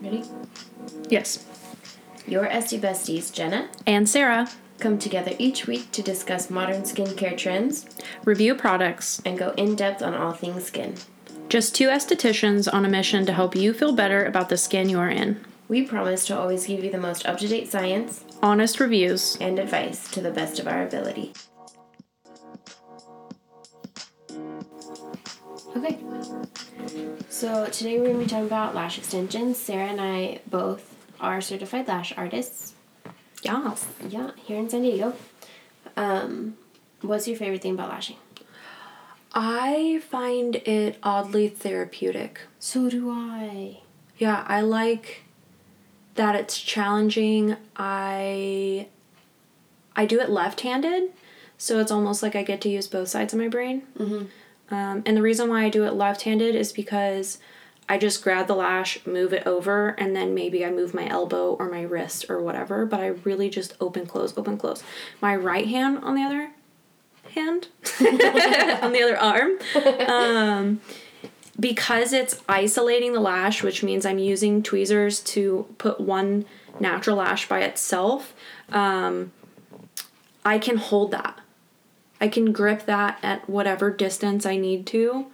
Ready? Yes. Your SD besties, Jenna, And Sarah, come together each week to discuss modern skincare trends review products. and go in depth on all things skin. Just two estheticians on a mission to help you feel better about the skin you are in. We promise to always give you the most up to date science Honest reviews. and advice to the best of our ability. Okay. So today we're going to be talking about lash extensions. Sarah and I both are certified lash artists. Yes. Yeah, here in San Diego. Um, what's your favorite thing about lashing? I find it oddly therapeutic. So do I. Yeah, I like that it's challenging. I I do it left-handed, so it's almost like I get to use both sides of my brain. Mm-hmm. Um, and the reason why I do it left-handed is because I just grab the lash, move it over, and then maybe I move my elbow or my wrist or whatever. But I really just open, close, open, close. My right hand, on the other hand, on the other arm, um, because it's isolating the lash, which means I'm using tweezers to put one natural lash by itself, um, I can hold that. I can grip that at whatever distance I need to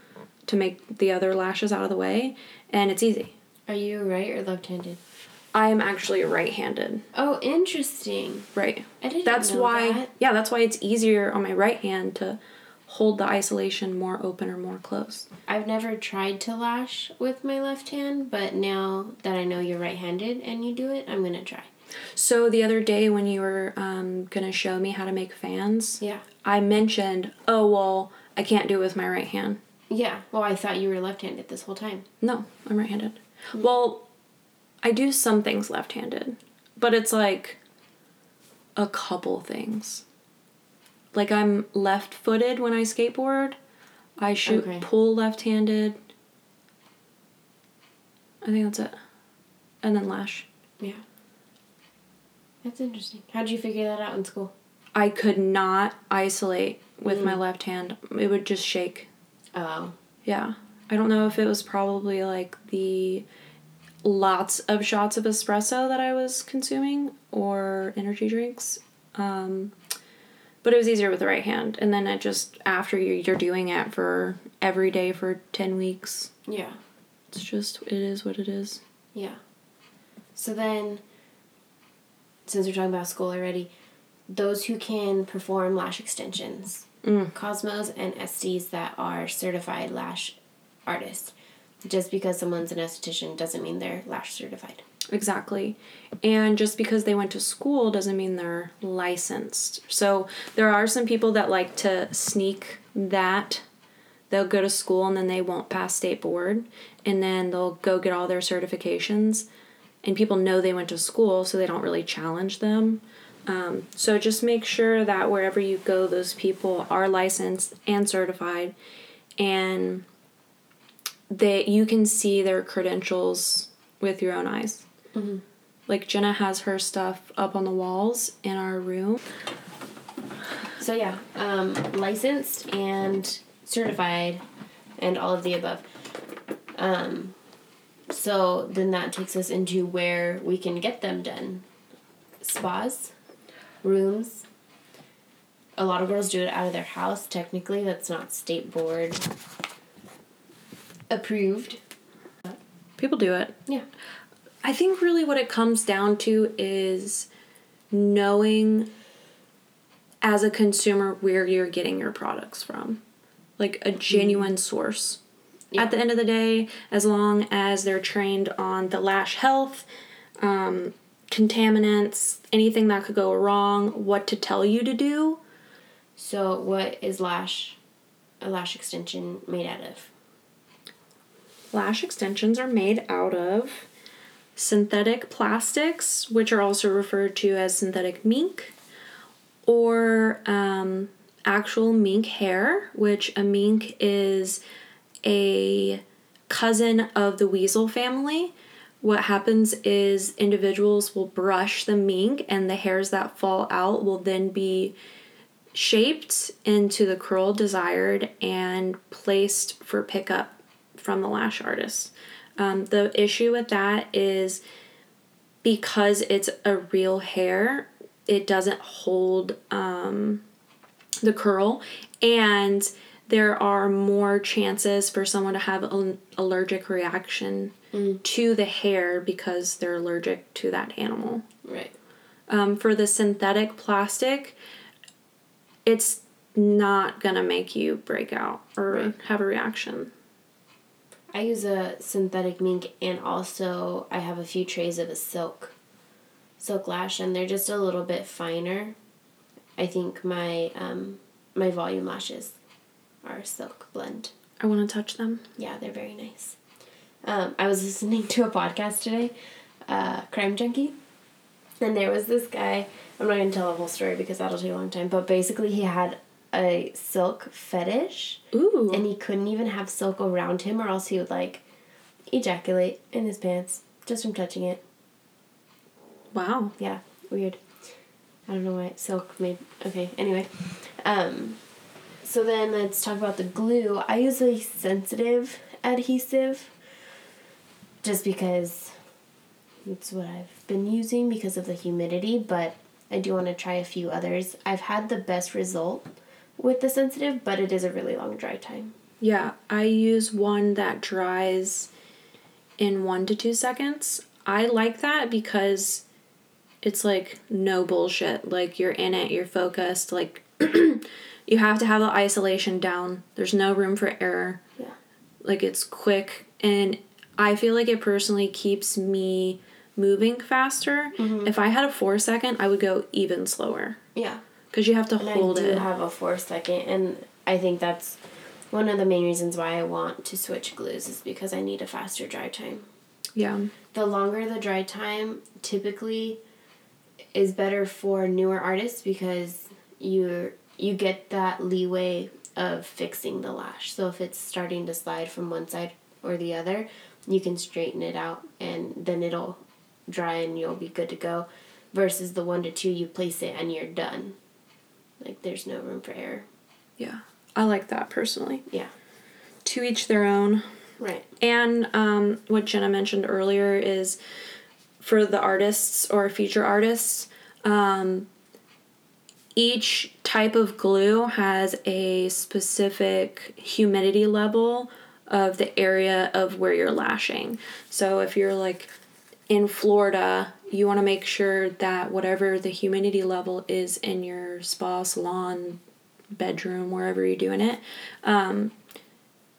to make the other lashes out of the way, and it's easy. Are you right or left handed? I'm actually right handed. Oh, interesting. Right. I didn't That's know why, that. yeah, that's why it's easier on my right hand to hold the isolation more open or more close. I've never tried to lash with my left hand, but now that I know you're right handed and you do it, I'm going to try. So the other day when you were um, gonna show me how to make fans, Yeah. I mentioned, oh well, I can't do it with my right hand. Yeah. Well, I thought you were left handed this whole time. No, I'm right-handed. Well, I do some things left-handed, but it's like a couple things. Like I'm left-footed when I skateboard. I shoot Okay. pull left-handed. I think that's it. And then lash. Yeah. That's interesting. How did you figure that out in school? I could not isolate with my left hand. It would just shake. Oh. Yeah. I don't know if it was probably like the lots of shots of espresso that I was consuming or energy drinks. Um, but it was easier with the right hand. And then it just, after you're doing it for every day for 10 weeks, Yeah. it's just, it is what it is. Yeah. So then, since we're talking about school already, those who can perform lash extensions, mm. Cosmos and SDs that are certified lash artists. Just because someone's an esthetician doesn't mean they're lash certified. Exactly. And just because they went to school doesn't mean they're licensed. So there are some people that like to sneak that. They'll go to school and then they won't pass state board. And then they'll go get all their certifications. And people know they went to school, so they don't really challenge them. Um, so just make sure that wherever you go, those people are licensed and certified. And that you can see their credentials with your own eyes. Like Jenna has her stuff up on the walls in our room. So yeah, um, licensed and certified, and all of the above. Um, so then that takes us into where we can get them done. Spas, rooms. A lot of girls do it out of their house. Technically, that's not state board approved. People do it. Yeah. I think really what it comes down to is knowing as a consumer where you're getting your products from. Like a genuine source. Yeah. At the end of the day, as long as they're trained on the lash health, um, contaminants, anything that could go wrong, what to tell you to do, So what is lash, a lash extension made out of? Lash extensions are made out of synthetic plastics, which are also referred to as synthetic mink, or um, actual mink hair, which a mink is a cousin of the weasel family. What happens is individuals will brush the mink, and the hairs that fall out will then be shaped into the curl desired and placed for pickup from the lash artist. Um, the issue with that is because it's a real hair, it doesn't hold um, the curl, and there are more chances for someone to have an allergic reaction to the hair because they're allergic to that animal. Right. Um, for the synthetic plastic, it's not gonna make you break out or Right. have a reaction. I use a synthetic mink and also I have a few trays of a silk silk lash and they're just a little bit finer. I think my um my volume lashes are silk blend. I want to touch them. Yeah, they're very nice. Um, I was listening to a podcast today, uh, Crime Junkie, and there was this guy. I'm not gonna tell the whole story because that'll take a long time. But basically, he had a silk fetish, Ooh. and he couldn't even have silk around him, or else he would like ejaculate in his pants just from touching it. wow. Yeah, weird. I don't know why silk made. Okay, anyway. Um, so then let's talk about the glue. I use a sensitive adhesive just because it's what I've been using because of the humidity, but I do want to try a few others. I've had the best result with the sensitive, but it is a really long dry time. Yeah, I use one that dries in one to two seconds. I like that because it's like no bullshit. Like you're in it, you're focused. Like you have to have the isolation down. There's no room for error. Yeah. Like it's quick and I feel like it personally keeps me moving faster. Mm-hmm. If I had a four second, I would go even slower Yeah. because you have to And hold I do it. have a four second, and I think that's one of the main reasons why I want to switch glues is because I need a faster dry time. yeah. The longer the dry time typically is better for newer artists because you you get that leeway of fixing the lash. So if it's starting to slide from one side or the other, you can straighten it out and then it'll dry and you'll be good to go. Versus the one to two, you place it and you're done. Like there's no room for error. Yeah. I like that personally. Yeah. To each their own. Right. And um, what Jenna mentioned earlier is for the artists or future artists, um, each type of glue has a specific humidity level of the area of where you're lashing. So if you're like in Florida, you want to make sure that whatever the humidity level is in your spa, salon, bedroom, wherever you're doing it, um,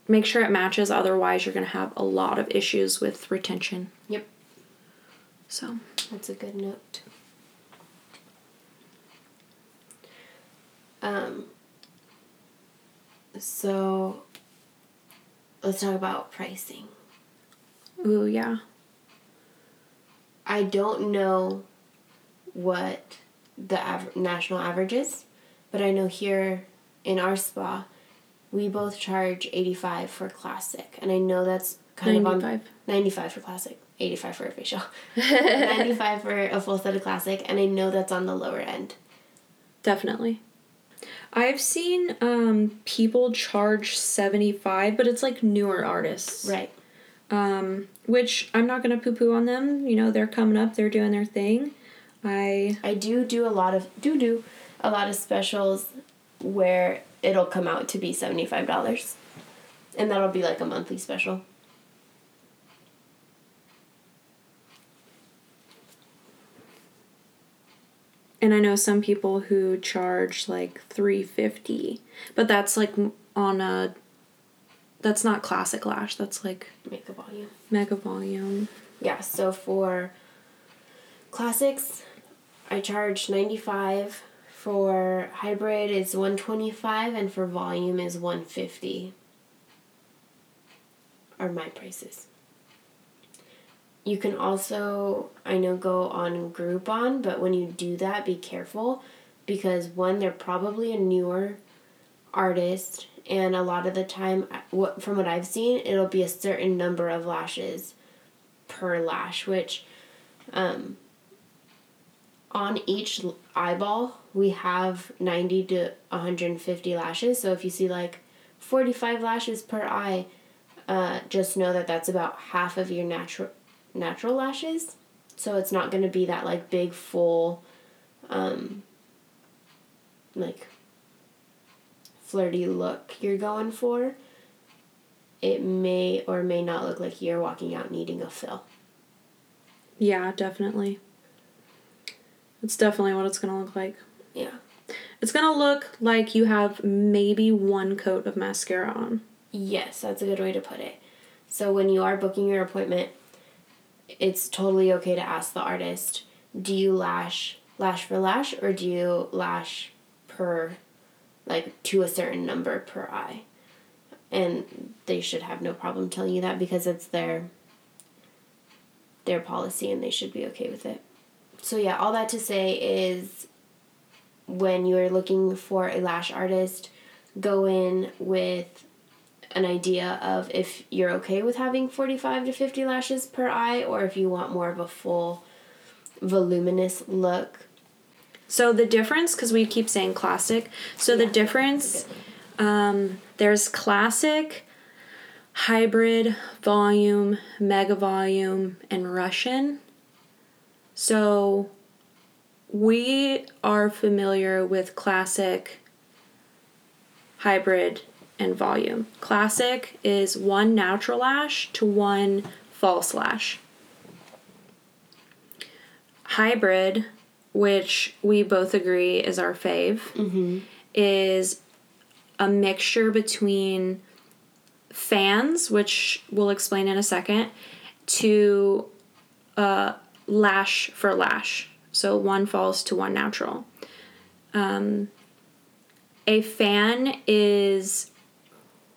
make sure it matches. Otherwise, you're going to have a lot of issues with retention. Yep. So, That's a good note. Um, so let's talk about pricing. ooh, yeah. I don't know what the aver- national average is, but I know here in our spa, we both charge 85 for classic. And I know that's kind of 95. on 95 for classic, 85 for a facial. 95 for a full set of classic, and I know that's on the lower end. Definitely. I've seen um, people charge 75, but it's like newer artists. Right. Um, which I'm not going to poo poo on them. You know, they're coming up, they're doing their thing. I, I do do a lot of do do a lot of specials where it'll come out to be $75. And that'll be like a monthly special. And I know some people who charge like 350, but that's like on a, that's not classic lash. That's like mega volume. mega volume. Yeah, so for classics, I charge 95 for hybrid is 125 and for volume is 150 are my prices. You can also, I know, go on Groupon, but when you do that, be careful because one, they're probably a newer artist, and a lot of the time, what from what I've seen, it'll be a certain number of lashes per lash, which um, on each eyeball we have 90 to 150 lashes. So if you see like 45 lashes per eye, uh, just know that that's about half of your natural natural lashes. So it's not going to be that like big full um like flirty look you're going for. It may or may not look like you're walking out needing a fill. Yeah, definitely. It's definitely what it's going to look like. Yeah. It's going to look like you have maybe one coat of mascara on. Yes, that's a good way to put it. So when you are booking your appointment, it's totally okay to ask the artist, do you lash lash for lash or do you lash per like to a certain number per eye? And they should have no problem telling you that because it's their their policy and they should be okay with it. So yeah, all that to say is when you're looking for a lash artist, go in with an idea of if you're okay with having 45 to 50 lashes per eye or if you want more of a full voluminous look. So the difference, because we keep saying classic, so the difference, um, there's classic, hybrid, volume, mega volume, and Russian. So we are familiar with classic, hybrid, and volume. Classic is one natural lash to one false lash. Hybrid, which we both agree is our fave, is a mixture between fans, which we'll explain in a second, to uh, lash for lash. So one false to one natural. Um, a fan is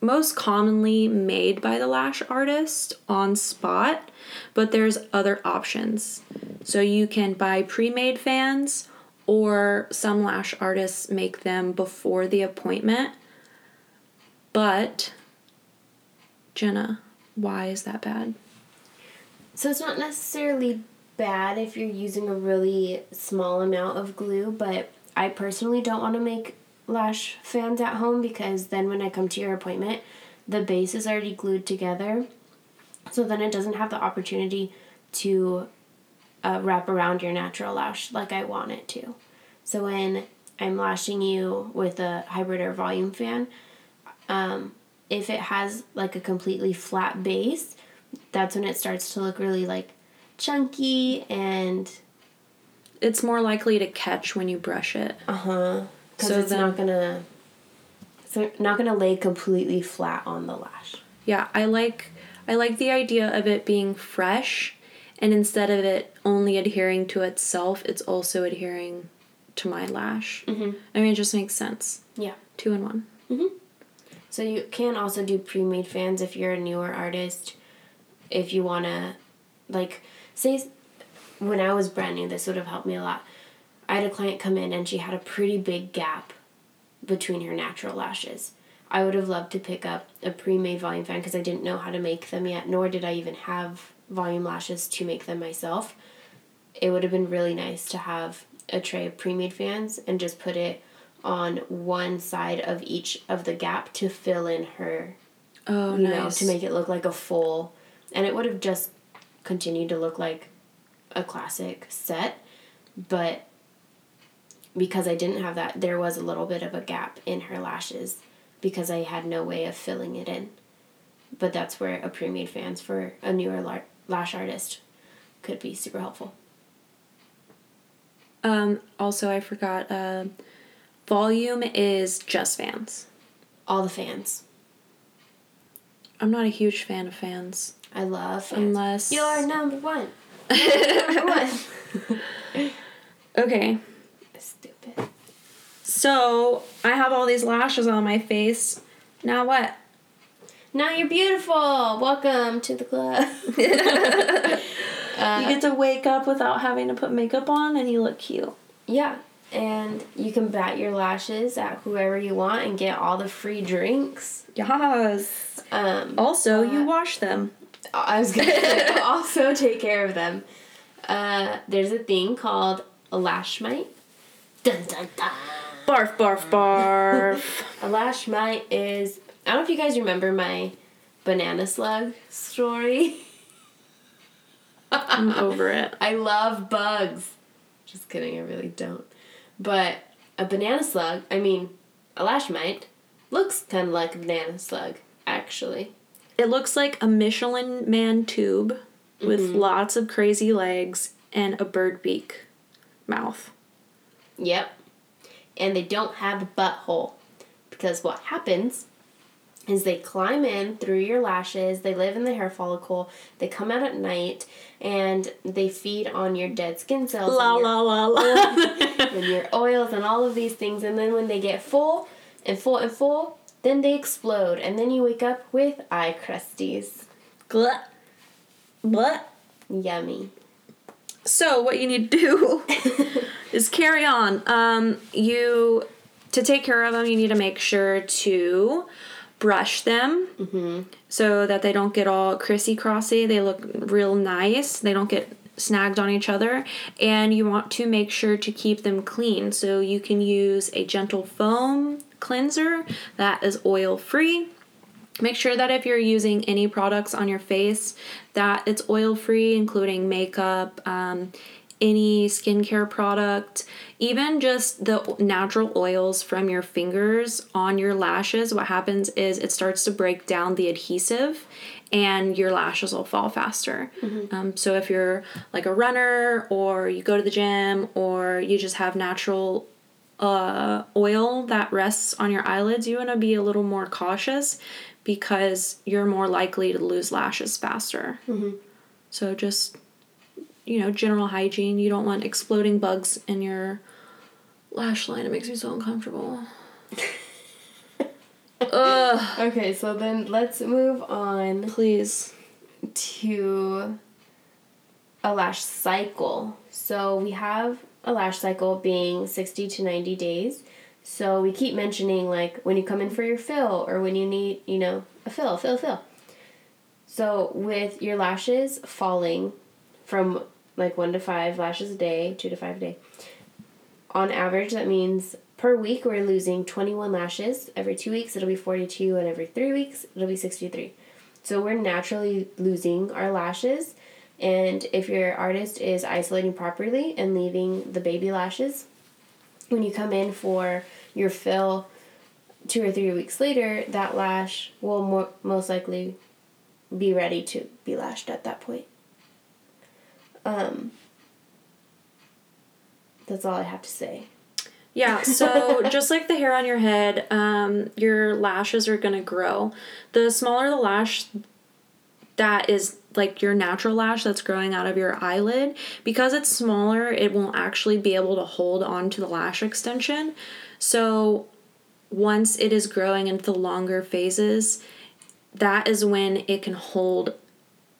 most commonly made by the lash artist on spot, but there's other options. So you can buy pre-made fans or some lash artists make them before the appointment. But Jenna, why is that bad? So it's not necessarily bad if you're using a really small amount of glue, but I personally don't want to make lash fans at home because then when I come to your appointment, the base is already glued together. So then it doesn't have the opportunity to uh, wrap around your natural lash like I want it to. So when I'm lashing you with a hybrid or volume fan, um, if it has like a completely flat base, that's when it starts to look really like chunky and It's more likely to catch when you brush it. uh huh. Because So it's then- not gonna, it's not gonna lay completely flat on the lash. Yeah, I like I like the idea of it being fresh and instead of it only adhering to itself, it's also adhering to my lash. Mhm. I mean, it just makes sense. Yeah. Two in one. So you can also do pre-made fans if you're a newer artist. If you wanna, like, say, when I was brand new, this would have helped me a lot. I had a client come in and she had a pretty big gap between her natural lashes. I would have loved to pick up a pre-made volume fan because I didn't know how to make them yet, nor did I even have volume lashes to make them myself. It would have been really nice to have a tray of pre-made fans and just put it on one side of each of the gap to fill in her Oh, you know, to make it look like a full, and it would have just continued to look like a classic set, but because I didn't have that, there was a little bit of a gap in her lashes because I had no way of filling it in. But that's where a pre-made fans for a newer la- lash artist could be super helpful. um, also, I forgot. Uh, volume is just fans. All the fans. I'm not a huge fan of fans. I love fans. Unless You're number one. number one. okay. Stupid. So I have all these lashes on my face. Now what? Now you're beautiful. Welcome to the club. you get to wake up without having to put makeup on, and you look cute. Yeah, and you can bat your lashes at whoever you want and get all the free drinks. Yes. Um, Also, you wash them. I was gonna also take care of them. Uh, there's a thing called a lash mite. Dun, dun, dun. Barf, barf, barf. A lash mite is I don't know if you guys remember my banana slug story. I'm over it. I love bugs. Just kidding, I really don't. But a banana slug, I mean, a lash mite, looks kind of like a banana slug, actually. It looks like a Michelin man tube with Mm-hmm. lots of crazy legs and a bird beak mouth. Yep. And they don't have a butthole. Because what happens is they climb in through your lashes, they live in the hair follicle, they come out at night, and they feed on your dead skin cells. La and your la la la. and your oils and all of these things and then when they get full and full and full then they explode and then you wake up with eye crusties Glut. What? yummy So what you need to do is carry on. Um, you to take care of them, you need to make sure to brush them so that they don't get all crissy crossy. They look real nice. They don't get snagged on each other, and you want to make sure to keep them clean. So you can use a gentle foam cleanser that is oil free. Make sure that if you're using any products on your face, that it's oil free, including makeup, um, any skincare product, even just the natural oils from your fingers on your lashes. What happens is it starts to break down the adhesive and your lashes will fall faster. Um, so if you're like a runner or you go to the gym or you just have natural uh, oil that rests on your eyelids, you want to be a little more cautious because you're more likely to lose lashes faster. So just you know, general hygiene. You don't want exploding bugs in your lash line. It makes me so uncomfortable. Ugh, okay so then let's move on please. to a lash cycle so we have a lash cycle being 60 to 90 days. So we keep mentioning like when you come in for your fill or when you need you know a fill fill fill. So with your lashes falling from like one to five lashes a day two to five a day on average that means per week we're losing 21 lashes. Every two weeks it'll be 42 and every three weeks it'll be 63 so we're naturally losing our lashes. And if your artist is isolating properly and leaving the baby lashes, when you come in for your fill two or three weeks later, that lash will more, most likely be ready to be lashed at that point. Um, that's all I have to say. Yeah, so just like the hair on your head, um, your lashes are gonna grow. The smaller the lash that is like your natural lash that's growing out of your eyelid, because it's smaller, it won't actually be able to hold on to the lash extension. So once it is growing into the longer phases, that is when it can hold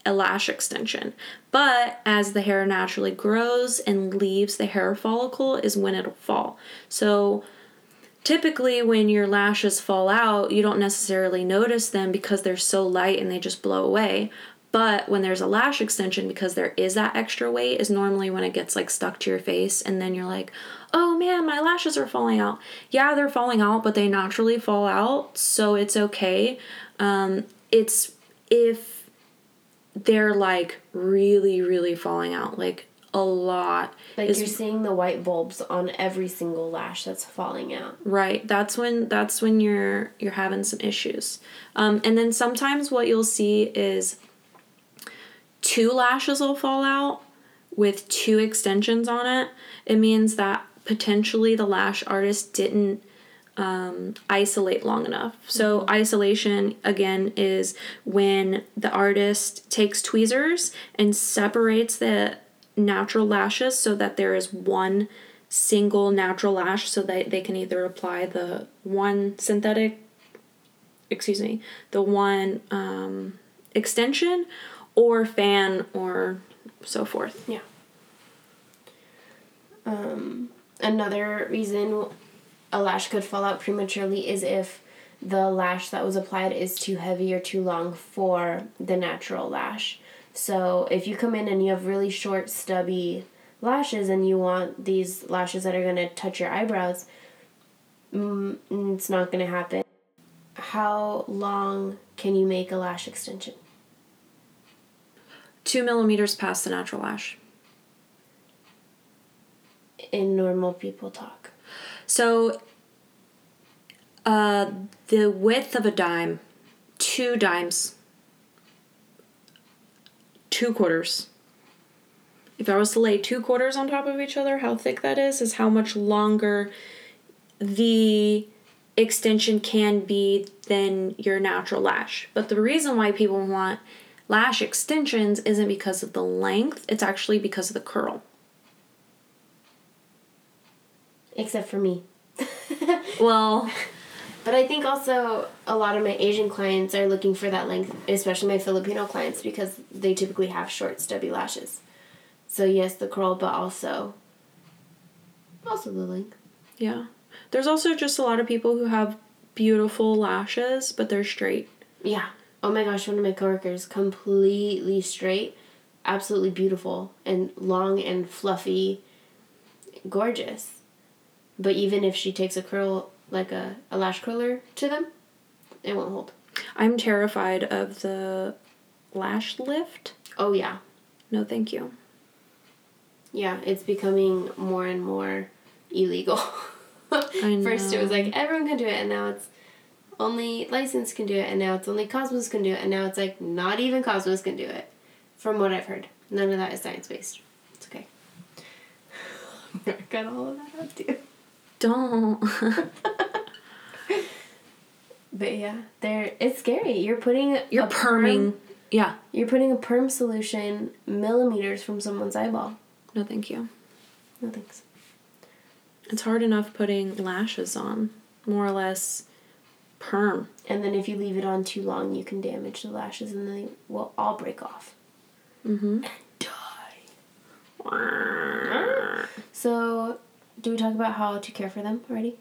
a lash extension. But as the hair naturally grows and leaves the hair follicle is when it'll fall. So typically when your lashes fall out, you don't necessarily notice them because they're so light and they just blow away. But when there's a lash extension, because there is that extra weight, is normally when it gets like stuck to your face, and then you're like, oh man, my lashes are falling out. Yeah, they're falling out, but they naturally fall out, so it's okay. Um, it's if they're like really, really falling out, like a lot. Like is- you're seeing the white bulbs on every single lash that's falling out. Right. That's when that's when you're you're having some issues. Um, and then sometimes what you'll see is two lashes will fall out with two extensions on it. It means that potentially the lash artist didn't um, isolate long enough. So isolation again is when the artist takes tweezers and separates the natural lashes so that there is one single natural lash so that they can either apply the one synthetic excuse me the one um, extension or fan or so forth Yeah. Um, another reason a lash could fall out prematurely is if the lash that was applied is too heavy or too long for the natural lash. So if you come in and you have really short, stubby lashes and you want these lashes that are going to touch your eyebrows, mm, it's not going to happen. how long can you make a lash extension? Two millimeters past the natural lash. In normal people talk. So, uh, the width of a dime, two dimes, two quarters. If I was to lay two quarters on top of each other, how thick that is, is how much longer the extension can be than your natural lash. But the reason why people want lash extensions isn't because of the length, it's actually because of the curl. Except for me. Well, But I think also a lot of my Asian clients are looking for that length, especially my Filipino clients, because they typically have short, stubby lashes. So yes, the curl, but also also the length. yeah. There's also just a lot of people who have beautiful lashes, but they're straight. Yeah. Oh my gosh, one of my coworkers completely straight, absolutely beautiful and long and fluffy, gorgeous. But even if she takes a curl like a, a lash curler to them, it won't hold. I'm terrified of the lash lift. Oh yeah. No, thank you. Yeah, it's becoming more and more illegal. I First it was like everyone can do it and now it's only license can do it and now it's only Cosmos can do it and now it's like not even Cosmos can do it. From what I've heard. None of that is science based. It's okay. I got all of that out too. Don't. But yeah, they're it's scary. You're putting You're perming. perm- yeah. you're putting a perm solution millimeters from someone's eyeball. No, thank you. No thanks. It's hard enough putting lashes on. More or less perm. And then if you leave it on too long, you can damage the lashes and they will all break off. Mm-hmm. Die. So, do we talk about how to care for them already?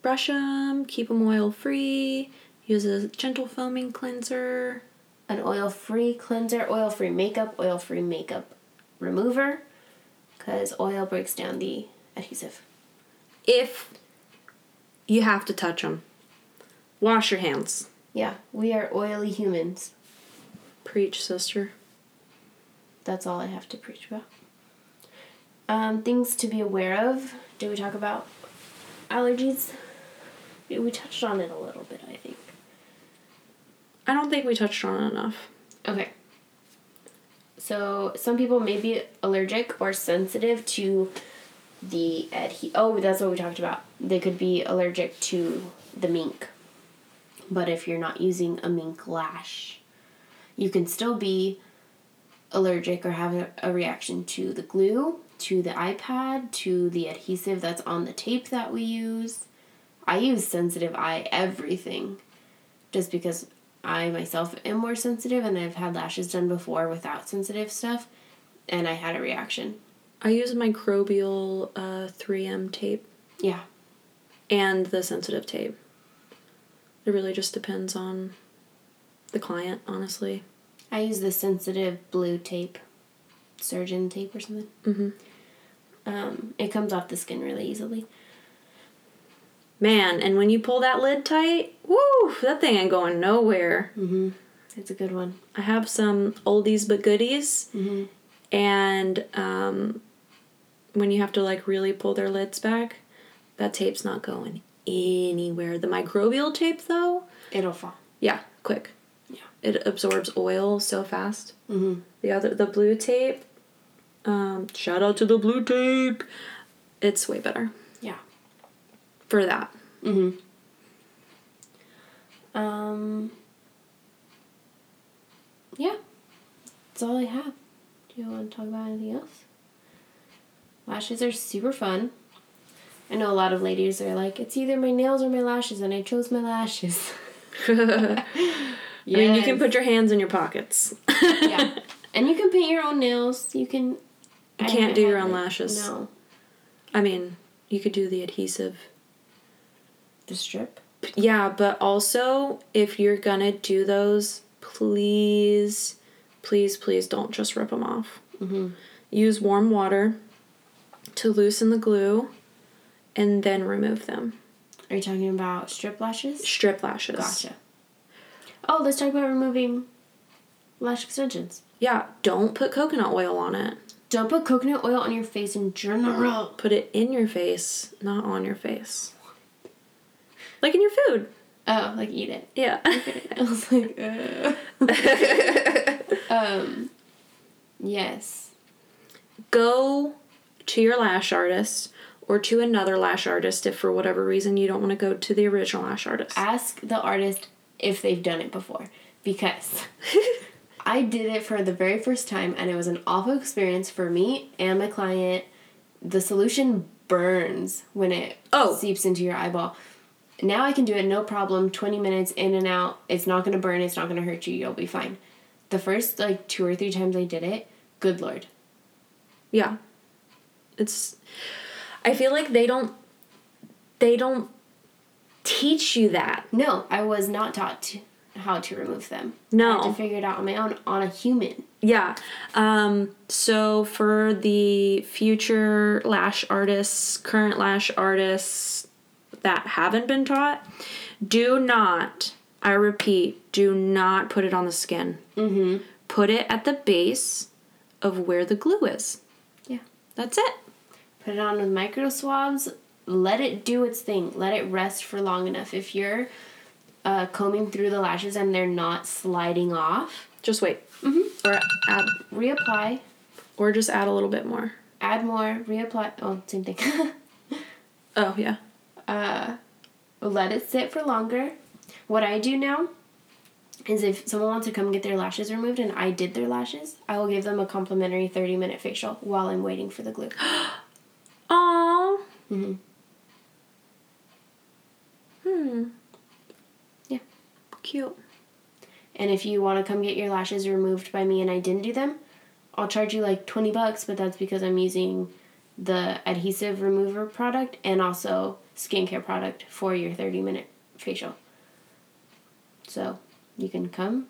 Brush them, keep them oil free, use a gentle foaming cleanser. An oil free cleanser, oil free makeup, oil free makeup remover, because oil breaks down the adhesive. If you have to touch them, wash your hands. Yeah, we are oily humans. Preach, sister. That's all I have to preach about. Um, things to be aware of. Did we talk about allergies? We- We touched on it a little bit, I think. I don't think we touched on it enough. Okay. So some people may be allergic or sensitive to the adhe. Oh, that's what we talked about. They could be allergic to the mink. But if you're not using a mink lash, you can still be allergic or have a, a reaction to the glue, to the eye pad, to the adhesive that's on the tape that we use. I use sensitive eye everything just because I myself am more sensitive and I've had lashes done before without sensitive stuff and I had a reaction. I use Micropore uh, 3M tape Yeah. and the sensitive tape. It really just depends on the client, honestly. I use the sensitive blue tape, surgeon tape or something. Mm-hmm. Um, it comes off the skin really easily. Man, and when you pull that lid tight, woo, that thing ain't going nowhere. Mm-hmm. It's a good one. I have some oldies but goodies, Mm-hmm. and um, when you have to like really pull their lids back, that tape's not going anywhere. The Micropore tape, though, It'll fall. yeah, quick. Yeah. It absorbs oil so fast. Mm-hmm. The other, the blue tape, um, shout out to the blue tape. It's way better Yeah. for that. Mm-hmm. Um. Yeah. That's all I have. Do you want to talk about anything else? Lashes are super fun. I know a lot of ladies are like, it's either my nails or my lashes, and I chose my lashes. I mean, you can put your hands in your pockets. yeah. And you can paint your own nails. You can. You I can't do your own it. lashes. No. I mean, you could do the adhesive. The strip. Yeah, but also if you're gonna do those, please, please, please don't just rip them off. Mm-hmm. Use warm water to loosen the glue and then remove them. Are you talking about strip lashes? Strip lashes. Gotcha. Oh, let's talk about removing lash extensions. Yeah, don't put coconut oil on it. Don't put coconut oil on your face in general. Put it in your face, not on your face. Like in your food. Oh, like eat it. Yeah. I was like, uh. um, yes. go to your lash artist or to another lash artist if for whatever reason you don't want to go to the original lash artist. Ask the artist if they've done it before because I did it for the very first time and it was an awful experience for me and my client. The solution burns when it Oh. seeps into your eyeball. Now I can do it no problem, 20 minutes in and out. It's not going to burn, it's not going to hurt you. You'll be fine. The first like two or three times I did it, good lord. Yeah. It's I feel like they don't they don't teach you that. No, I was not taught to, how to remove them. No. I had to figure it out on my own on a human. Yeah. Um so for the future lash artists, current lash artists that haven't been taught, do not, I repeat, do not put it on the skin. Mm-hmm. Put it at the base of where the glue is. Yeah. That's it. Put it on with micro swabs. Let it do its thing. Let it rest for long enough. If you're uh, combing through the lashes and they're not sliding off, Just wait. Mhm. Or add reapply. or just add a little bit more. Add more. Reapply. Oh, same thing. Oh, yeah. uh, let it sit for longer. What I do now is if someone wants to come get their lashes removed and I did their lashes, I will give them a complimentary 30 minute facial while I'm waiting for the glue. Aww. hmm Hmm. Yeah. Cute. And if you want to come get your lashes removed by me and I didn't do them, I'll charge you like 20 bucks, but that's because I'm using the adhesive remover product and also skincare product for your 30 minute facial. So you can come.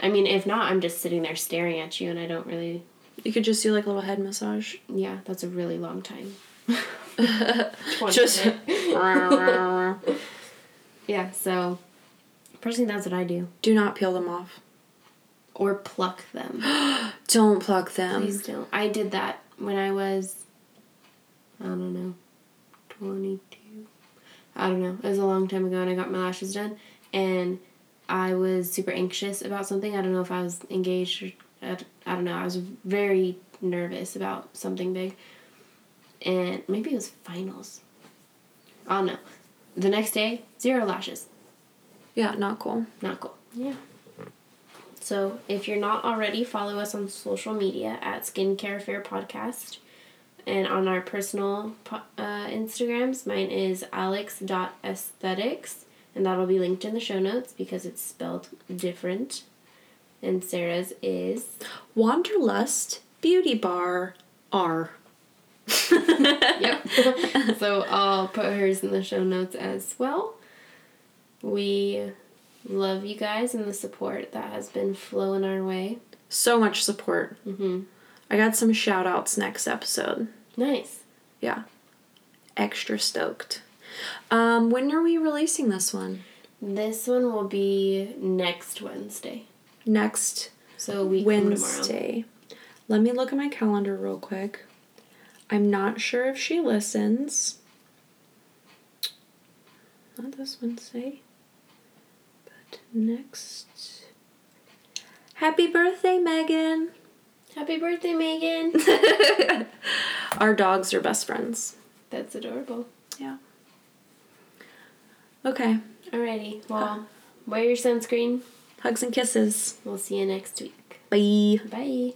I mean, if not, I'm just sitting there staring at you and I don't really. You could just do like a little head massage. Yeah, that's a really long time. 20 Just- yeah, so personally, that's what I do. do not peel them off. Or pluck them. Don't pluck them. Please don't. I did that when I was, I don't know, 22. I don't know. It was a long time ago and I got my lashes done. And I was super anxious about something. I don't know if I was engaged or, I don't know. I was very nervous about something big. And maybe it was finals. I don't know. The next day, zero lashes. Yeah, not cool. Not cool. Yeah. So if you're not already, follow us on social media at Skincare Fair Podcast. And on our personal uh, Instagrams, mine is alex.aesthetics. And that'll be linked in the show notes because it's spelled different. And Sarah's is. Wanderlust Beauty Bar R. Yep. so I'll put hers in the show notes as well. We love you guys and the support that has been flowing our way. So much support. Mm-hmm. I got some shout outs next episode. Nice. Yeah. Extra stoked. Um, when are we releasing this one? This one will be next Wednesday. Next So a week from tomorrow. Wednesday. Let me look at my calendar real quick. I'm not sure if she listens. Not this Wednesday. But next. Happy birthday, Megan! Happy birthday, Megan. Our dogs are best friends. That's adorable. Yeah. Okay. Alrighty. Well, wear your sunscreen. Hugs and kisses. We'll see you next week. Bye. Bye.